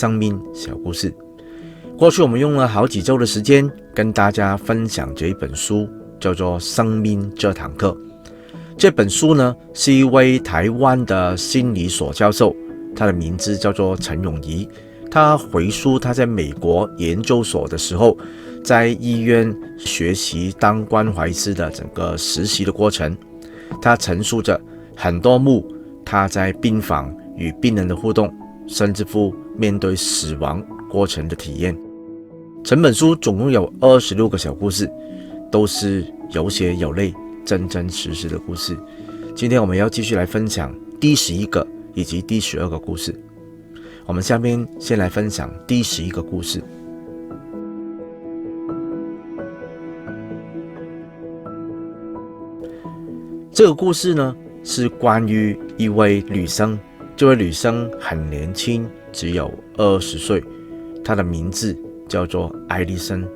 生命小故事。过去我们用了好几周的时间跟大家分享这一本书，叫做《生命这堂课》。这本书呢，是一位台湾的心理所教授，他的名字叫做陈永仪。他回溯他在美国研究所的时候，在医院学习当关怀师的整个实习的过程，他陈述着很多幕他在病房与病人的互动，甚至乎面对死亡过程的体验。整本书总共有二十六个小故事，都是有血有泪、真真实实的故事。今天我们要继续来分享第十一个以及第十二个故事。我们下面先来分享第十一个故事。这个故事呢，是关于一位女生。这位女生很年轻，只有二十岁，她的名字。叫做艾丽森。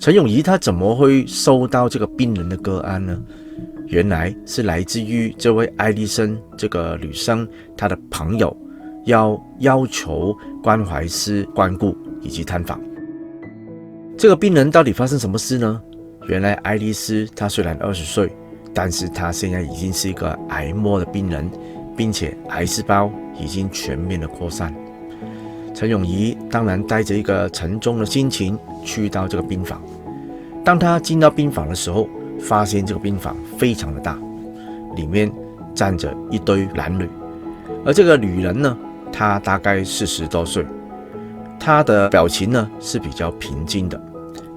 陈永仪她怎么会收到这个病人的个案呢？原来是来自于这位艾丽森这个女生，她的朋友要要求关怀师关顾以及探访。这个病人到底发生什么事呢？原来爱丽丝她虽然二十岁，但是她现在已经是一个癌末的病人，并且癌细胞已经全面的扩散。陈永仪当然带着一个沉重的心情去到这个病房。当他进到病房的时候，发现这个病房非常的大，里面站着一堆男女，而这个女人呢，她大概四十多岁，她的表情呢是比较平静的。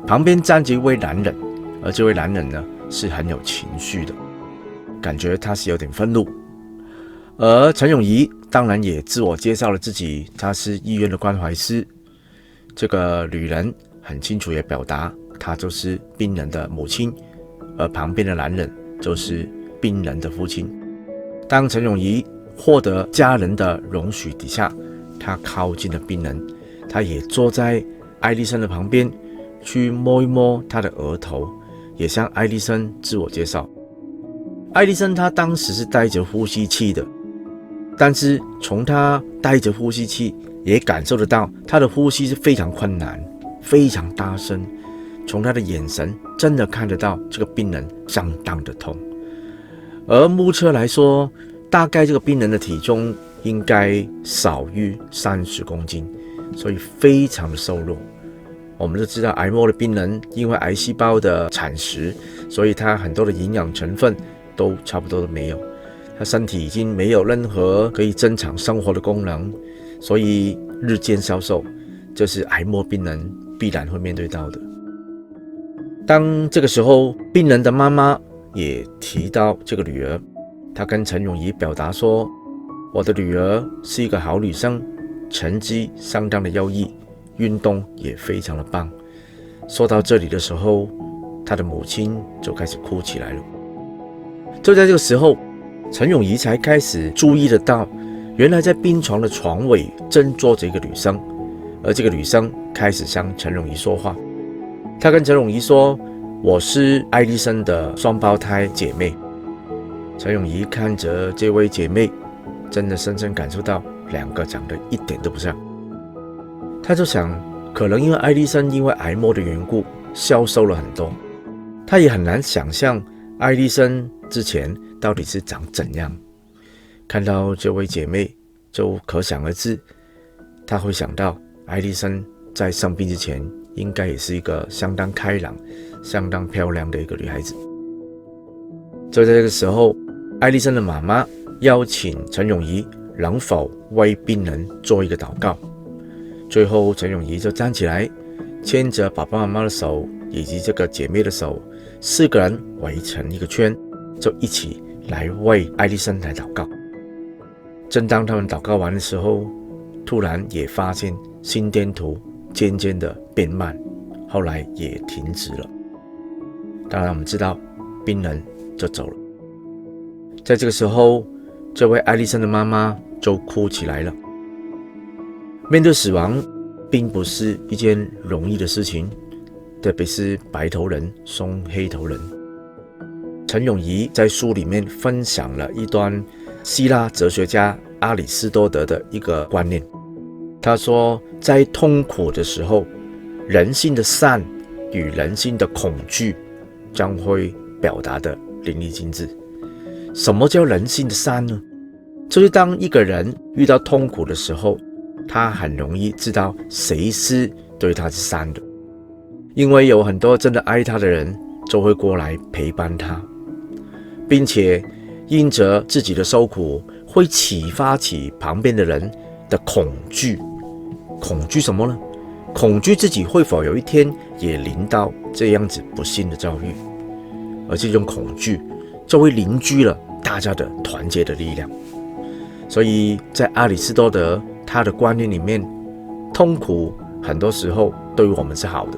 旁边站着一位男人，而这位男人呢是很有情绪的，感觉他是有点愤怒。而陈永仪当然也自我介绍了自己，她是医院的关怀师。这个女人很清楚也表达，她就是病人的母亲，而旁边的男人就是病人的父亲。当陈永仪获得家人的容许底下，她靠近了病人，她也坐在艾丽森的旁边，去摸一摸她的额头，也向艾丽森自我介绍。艾丽森她当时是带着呼吸器的。但是从他带着呼吸器，也感受得到他的呼吸是非常困难、非常大声。从他的眼神，真的看得到这个病人相当的痛。而目测来说，大概这个病人的体重应该少于三十公斤，所以非常的瘦弱。我们都知道，癌末的病人因为癌细胞的产食，所以他很多的营养成分都差不多都没有。他身体已经没有任何可以正常生活的功能，所以日渐消瘦，这是癌末病人必然会面对到的。当这个时候，病人的妈妈也提到这个女儿，她跟陈永仪表达说：“我的女儿是一个好女生，成绩相当的优异，运动也非常的棒。”说到这里的时候，她的母亲就开始哭起来了。就在这个时候。陈永仪才开始注意得到，原来在病床的床尾正坐着一个女生，而这个女生开始向陈永仪说话。她跟陈永仪说：“我是爱迪生的双胞胎姐妹。”陈永仪看着这位姐妹，真的深深感受到两个长得一点都不像。他就想，可能因为爱迪生因为癌末的缘故消瘦了很多，他也很难想象爱迪生之前。到底是长怎样？看到这位姐妹，就可想而知，她会想到艾丽森在生病之前，应该也是一个相当开朗、相当漂亮的一个女孩子。就在这个时候，艾丽森的妈妈邀请陈永仪能否为病人做一个祷告。最后，陈永仪就站起来，牵着爸爸妈妈的手以及这个姐妹的手，四个人围成一个圈，就一起。来为艾丽森来祷告。正当他们祷告完的时候，突然也发现心电图渐渐的变慢，后来也停止了。当然，我们知道病人就走了。在这个时候，这位艾丽森的妈妈就哭起来了。面对死亡，并不是一件容易的事情，特别是白头人送黑头人。陈永仪在书里面分享了一段希腊哲学家阿里斯多德的一个观念。他说，在痛苦的时候，人性的善与人性的恐惧将会表达的淋漓尽致。什么叫人性的善呢？就是当一个人遇到痛苦的时候，他很容易知道谁是对他是善的，因为有很多真的爱他的人就会过来陪伴他，并且因着自己的受苦，会启发起旁边的人的恐惧。恐惧什么呢？恐惧自己会否有一天也临到这样子不幸的遭遇，而这种恐惧就会凝聚了大家的团结的力量。所以在阿里士多德他的观念里面，痛苦很多时候对于我们是好的，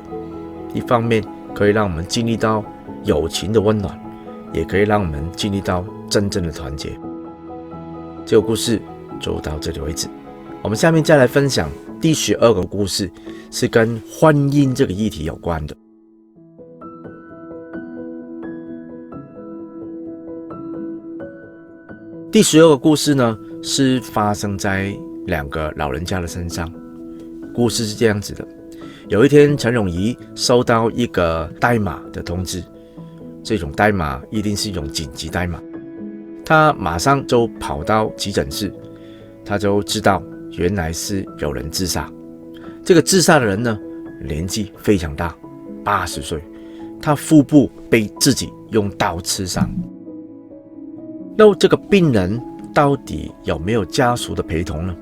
一方面可以让我们经历到友情的温暖，也可以让我们经历到真正的团结。这个故事就到这里为止，我们下面再来分享。第十二个故事是跟婚姻这个议题有关的。第十二个故事呢，是发生在两个老人家的身上。故事是这样子的：有一天，陈永仪收到一个代码的通知，这种代码一定是一种紧急代码。他马上就跑到急诊室，他就知道。原来是有人自杀。这个自杀的人呢，年纪非常大，八十岁，他腹部被自己用刀刺伤。那这个病人到底有没有家属的陪同呢？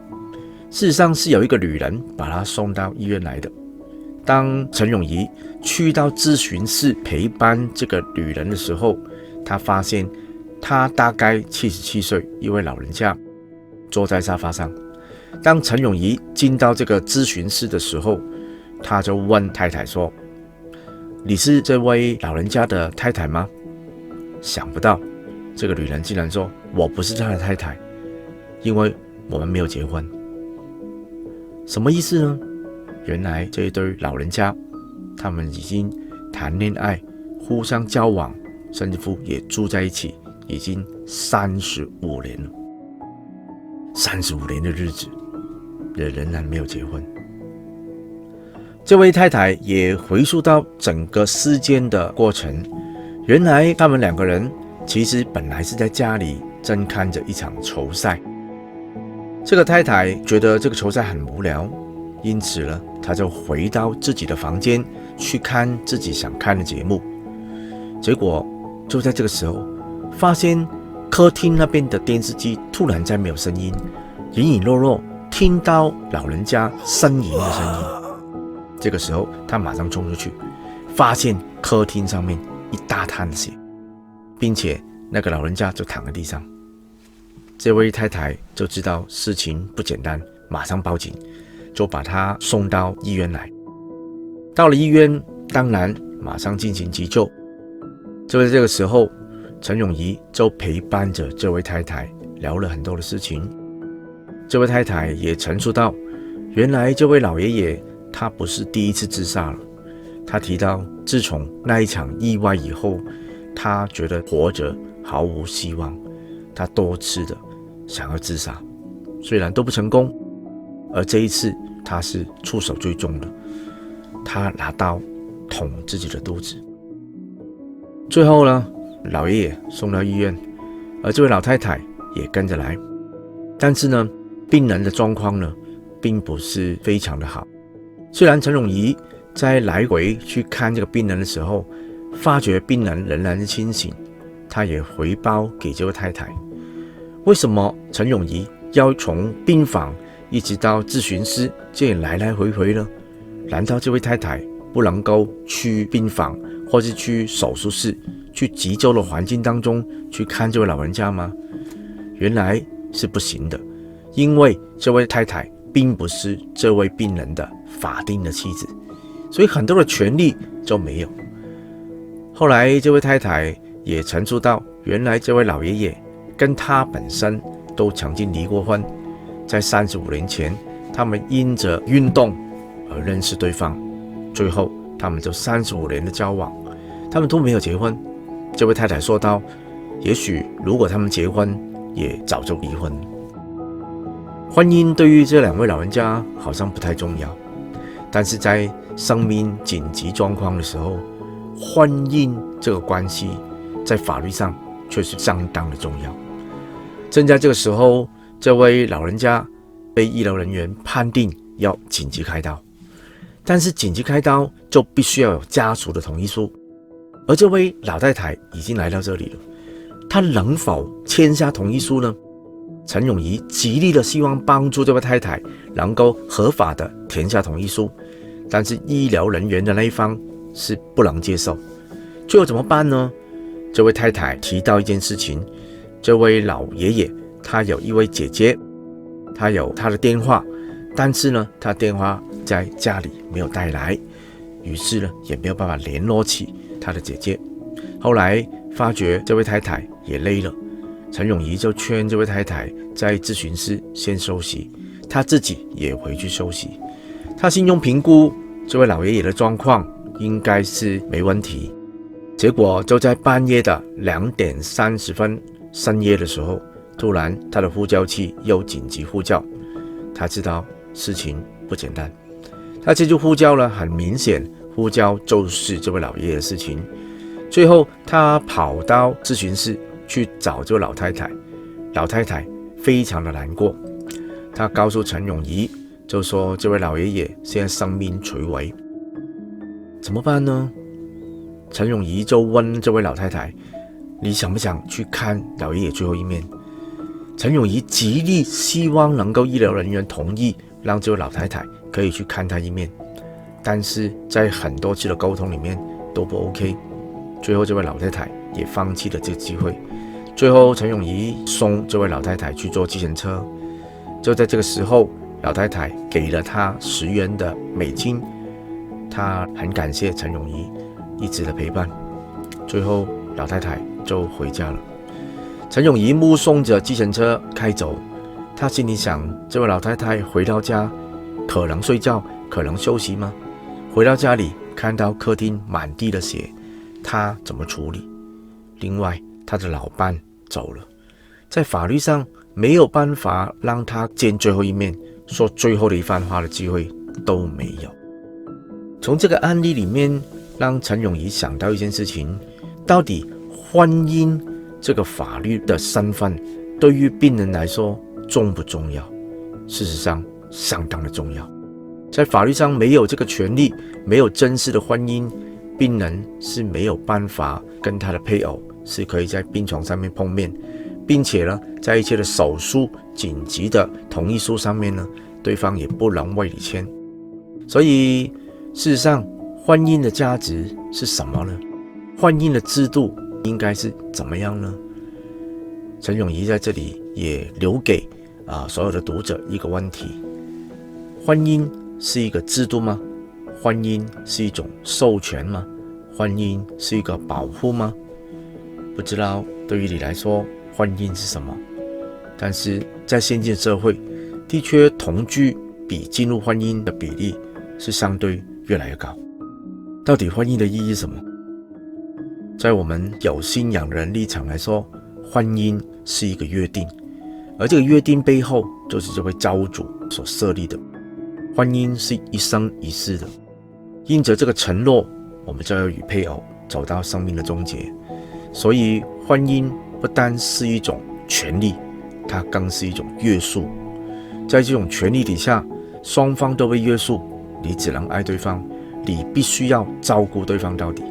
事实上是有一个女人把他送到医院来的。当陈永仪去到咨询室陪伴这个女人的时候，他发现她大概七十七岁，一位老人家坐在沙发上。当陈永仪进到这个咨询室的时候，他就问太太说：“你是这位老人家的太太吗？”想不到，这个女人竟然说：“我不是他的太太，因为我们没有结婚。”什么意思呢？原来这一对老人家，他们已经谈恋爱、互相交往，甚至乎也住在一起，已经三十五年了。三十五年的日子。也仍然没有结婚。这位太太也回溯到整个事件的过程。原来他们两个人其实本来是在家里正看着一场球赛。这个太太觉得这个球赛很无聊，因此呢，他就回到自己的房间去看自己想看的节目。结果就在这个时候，发现客厅那边的电视机突然间没有声音，隐隐约约。听到老人家呻吟的声音，这个时候他马上冲出去，发现客厅上面一大滩血，并且那个老人家就躺在地上。这位太太就知道事情不简单，马上报警，就把他送到医院来。到了医院，当然马上进行急救。就在这个时候，陈永仪就陪伴着这位太太聊了很多的事情。这位太太也陈述道：“原来这位老爷爷他不是第一次自杀了。他提到，自从那一场意外以后，他觉得活着毫无希望，他多次的想要自杀，虽然都不成功。而这一次，他是出手最重的，他拿刀捅自己的肚子。最后呢，老爷爷送到医院，而这位老太太也跟着来，但是呢。”病人的状况呢，并不是非常的好。虽然陈永仪在来回去看这个病人的时候，发觉病人仍然是清醒，他也回报给这位太太。为什么陈永仪要从病房一直到咨询师这也来来回回呢？难道这位太太不能够去病房，或是去手术室，去急救的环境当中去看这位老人家吗？原来是不行的。因为这位太太并不是这位病人的法定的妻子，所以很多的权利就没有。后来这位太太也陈述到，原来这位老爷爷跟他本身都曾经离过婚，在三十五年前，他们因着运动而认识对方，最后他们就三十五年的交往，他们都没有结婚。这位太太说道，也许如果他们结婚，也早就离婚。婚姻对于这两位老人家好像不太重要，但是在生命紧急状况的时候，婚姻这个关系在法律上却是相当的重要。正在这个时候，这位老人家被医疗人员判定要紧急开刀，但是紧急开刀就必须要有家属的同意书，而这位老太太已经来到这里了，她能否签下同意书呢？陈永仪极力的希望帮助这位太太能够合法的填下同意书，但是医疗人员的那一方是不能接受，最后怎么办呢？这位太太提到一件事情。这位老爷爷，他有一位姐姐，他有他的电话，但是呢，他电话在家里没有带来，于是呢，也没有办法联络起他的姐姐。后来发觉这位太太也累了，陈永仪就劝这位太太在咨询室先休息，他自己也回去休息。他信用评估这位老爷爷的状况应该是没问题，结果就在半夜的两点三十分。深夜的时候，突然他的呼叫器又紧急呼叫，他知道事情不简单，他这就呼叫了，很明显呼叫就是这位老爷爷的事情。最后他跑到咨询室去找这位老太太，老太太非常的难过，他告诉陈永仪，就说这位老爷爷现在生命垂危，怎么办呢？陈永仪就问这位老太太。你想不想去看老爷爷最后一面？陈永仪极力希望能够医疗人员同意，让这位老太太可以去看他一面，但是在很多次的沟通里面都不 OK，最后这位老太太也放弃了这个机会。最后陈永仪送这位老太太去坐计程车，就在这个时候，老太太给了他十元的美金，他很感谢陈永仪一直的陪伴。最后老太太。就回家了。陈永仪目送着计程车开走，他心里想：这位老太太回到家，可能睡觉，可能休息吗？回到家里，看到客厅满地的血，他怎么处理？另外，他的老伴走了，在法律上没有办法让他见最后一面，说最后的一番话的机会都没有。从这个案例里面，让陈永仪想到一件事情：到底，婚姻这个法律的身份对于病人来说重不重要？事实上，相当的重要。在法律上没有这个权利，没有正式的婚姻，病人是没有办法跟他的配偶是可以在病床上面碰面，并且呢，在一切的手术紧急的同意书上面呢，对方也不能为你签。所以，事实上，婚姻的价值是什么呢？婚姻的制度。应该是怎么样呢？陈永仪在这里也留给啊所有的读者一个问题：婚姻是一个制度吗？婚姻是一种授权吗？婚姻是一个保护吗？不知道对于你来说，婚姻是什么？但是在现今社会，的确同居比进入婚姻的比例是相对越来越高。到底婚姻的意义是什么？在我们有信仰人立场来说，婚姻是一个约定，而这个约定背后就是这位造物主所设立的。婚姻是一生一世的，应着这个承诺，我们就要与配偶走到生命的终结。所以，婚姻不单是一种权利，它更是一种约束。在这种权利底下，双方都被约束，你只能爱对方，你必须要照顾对方到底。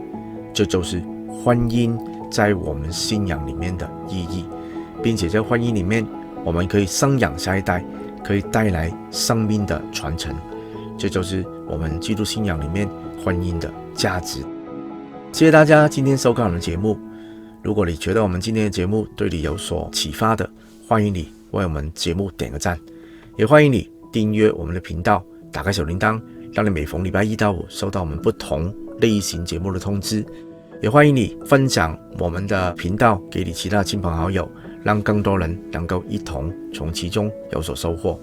这就是。婚姻在我们信仰里面的意义，并且在婚姻里面，我们可以生养下一代，可以带来生命的传承，这就是我们基督信仰里面婚姻的价值。谢谢大家今天收看我们的节目。如果你觉得我们今天的节目对你有所启发的，欢迎你为我们节目点个赞，也欢迎你订阅我们的频道，打开小铃铛，让你每逢礼拜一到五收到我们不同类型节目的通知。也欢迎你分享我们的频道给你其他亲朋好友，让更多人能够一同从其中有所收获。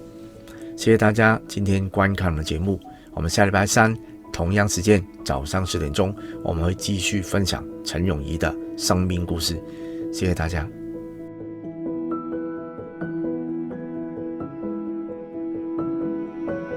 谢谢大家今天观看我们的节目，我们下礼拜三同样时间早上十点钟，我们会继续分享陈永仪的生命故事。谢谢大家。